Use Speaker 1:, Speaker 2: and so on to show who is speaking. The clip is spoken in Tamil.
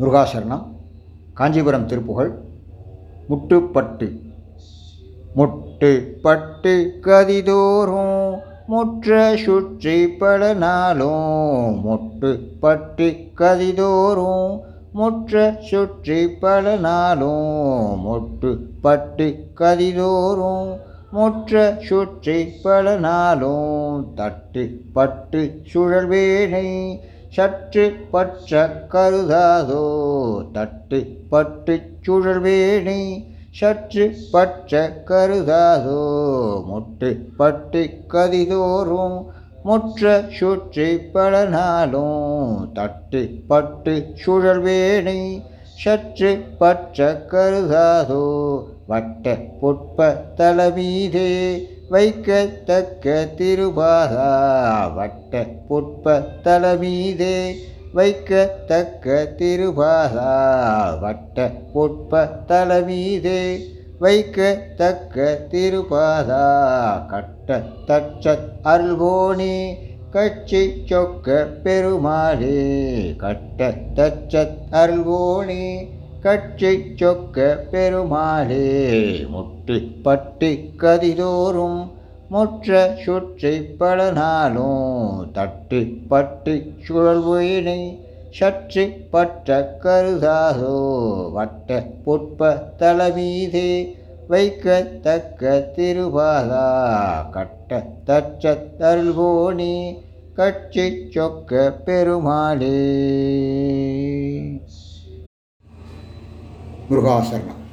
Speaker 1: முருகாசரணம் காஞ்சிபுரம் திருப்புகழ் முட்டுப்பட்டு. முட்டுப்பட்டு கதிதோறும் முற்ற சுற்றி பல நாளும். முட்டுப்பட்டு கதிதோறும் முற்ற சுற்றி பல நாளும். முட்டுப்பட்டு கதிதோறும் முற்ற சுற்றி பல நாளும். தட்டு பட்டு சுழல்வேனை சற்று பற்ற கருதாதோ? தட்டு பட்டு சுழல்வேணி. சற்று பற்ற கருதாதோ? முட்டு பட்டு கதிதோறும் முற்ற சுற்றி பல நாளும் தட்டு பட்டு சுழல்வேணி. சற்று பற்ற கருதாதோ? வட்ட புட்ப தலமீதே வைக்கத்தக்க திருபாதா வட்ட புட்ப தலமீதே. வைக்கத்தக்க திருபாதா வட்ட புட்ப தலமீதே. வைக்கத்தக்க திருபாதா கட்ட தச்சத் அல்வோனே கட்சி சொக்க பெருமாளே கட்ட தச்சத் அல்வோனே கட்சி சொக்க பெருமாளே முட்டு பட்டு கதிதோறும் முற்ற சுற்றி பல நாளும் தட்டு பட்டு சுழல்வினை சற்று பற்ற கருதாதோ வட்ட புட்ப தலமீதே வைக்கத்தக்க திருபாதா கட்ட தச்ச தருள்வோனி கட்சி சொக்க பெருமாளே. முருகாசரணம்.